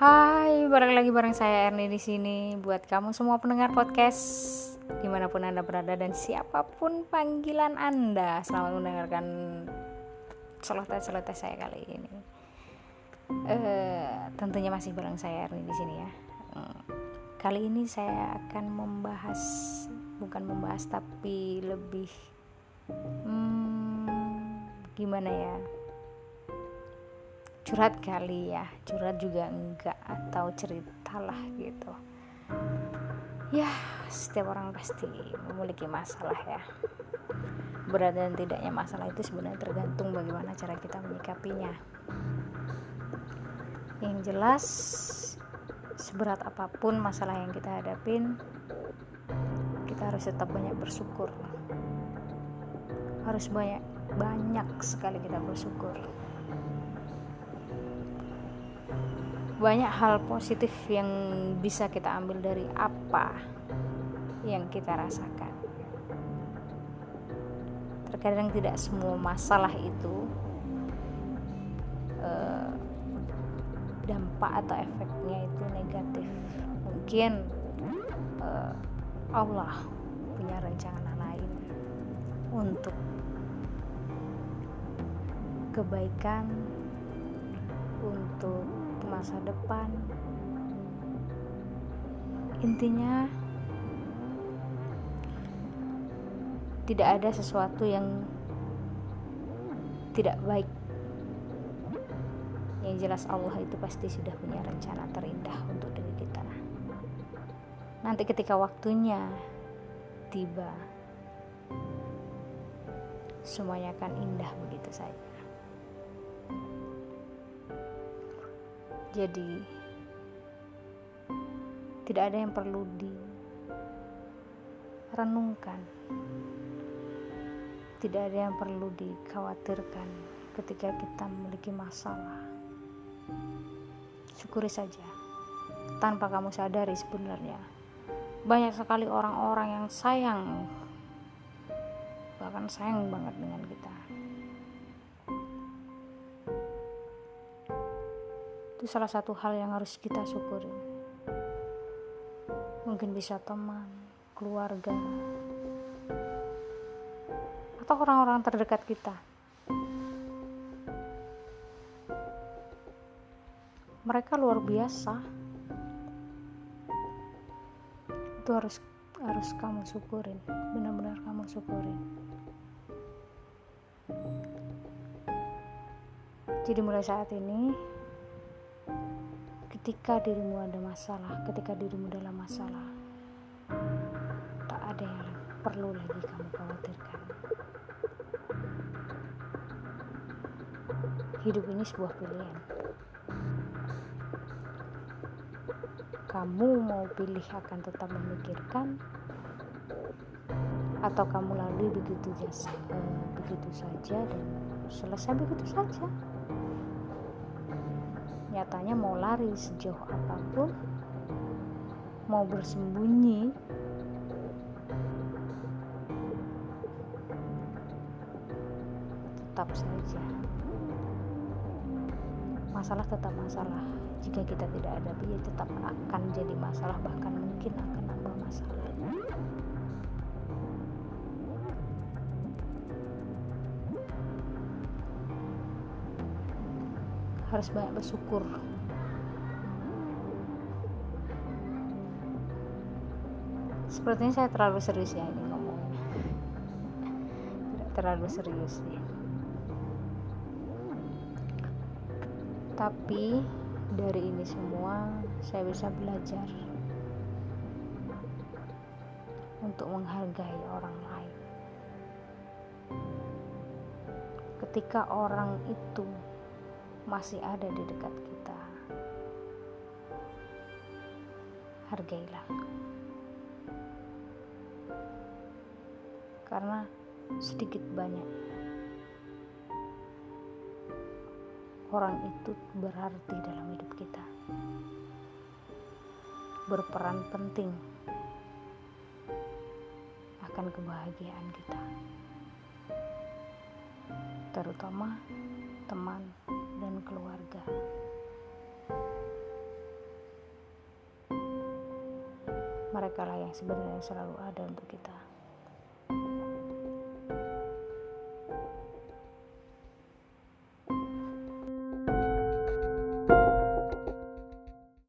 Hai, balik lagi bareng saya Erni di sini buat kamu semua pendengar podcast di mana pun anda berada dan siapa pun panggilan anda. Selamat mendengarkan celoteh-celoteh saya kali ini. Uh, tentunya masih bareng saya Erni di sini ya. Hmm, kali ini saya akan membahas, bukan membahas tapi lebih, hmm, gimana ya? Curhat kali ya curhat juga enggak atau ceritalah gitu. Ya setiap orang pasti memiliki masalah ya. Berat dan tidaknya masalah itu sebenarnya tergantung bagaimana cara kita menyikapinya. Yang jelas seberat apa pun masalah yang kita hadapin kita harus tetap banyak bersyukur. Harus banyak banyak sekali kita bersyukur banyak hal positif yang bisa kita ambil dari apa yang kita rasakan. Terkadang tidak semua masalah itu eh, dampak atau efeknya itu negatif. Mungkin eh, Allah punya rencana lain untuk kebaikan, untuk masa depan. Intinya, tidak ada sesuatu yang tidak baik. Yang jelas, Allah itu pasti sudah punya rencana terindah untuk diri kita. Nanti, ketika waktunya tiba, semuanya akan indah begitu saja. Jadi, tidak ada yang perlu direnungkan, tidak ada yang perlu dikhawatirkan ketika kita memiliki masalah. Syukuri saja, tanpa kamu sadari sebenarnya banyak sekali orang-orang yang sayang, bahkan sayang banget dengan kita. Itu salah satu hal yang harus kita syukuri. Mungkin bisa teman keluarga atau orang-orang terdekat kita. Mereka luar biasa. Itu harus harus kamu syukurin. Benar-benar kamu syukurin. Jadi mulai saat ini ketika dirimu ada masalah, ketika dirimu dalam masalah, tak ada yang perlu lagi kamu khawatirkan. Hidup ini sebuah pilihan. Kamu mau pilih akan tetap memikirkan atau kamu lalui begitu jasa, begitu saja dan selesai begitu saja nyatanya mau lari sejauh apa pun mau bersembunyi. Tetap saja. Masalah tetap masalah. Jika kita tidak ada dia tetap akan jadi masalah bahkan mungkin akan nambah masalah harus banyak bersyukur. Sepertinya saya terlalu serius ya ini ngomongnya. Tidak terlalu serius ya tapi dari ini semua saya bisa belajar untuk menghargai orang lain. Ketika orang itu masih ada di dekat kita. Hargailah. Karena sedikit banyak orang itu berarti dalam hidup kita. Berperan penting akan kebahagiaan kita. Terutama teman dan keluarga. Mereka lah yang sebenarnya selalu ada untuk kita.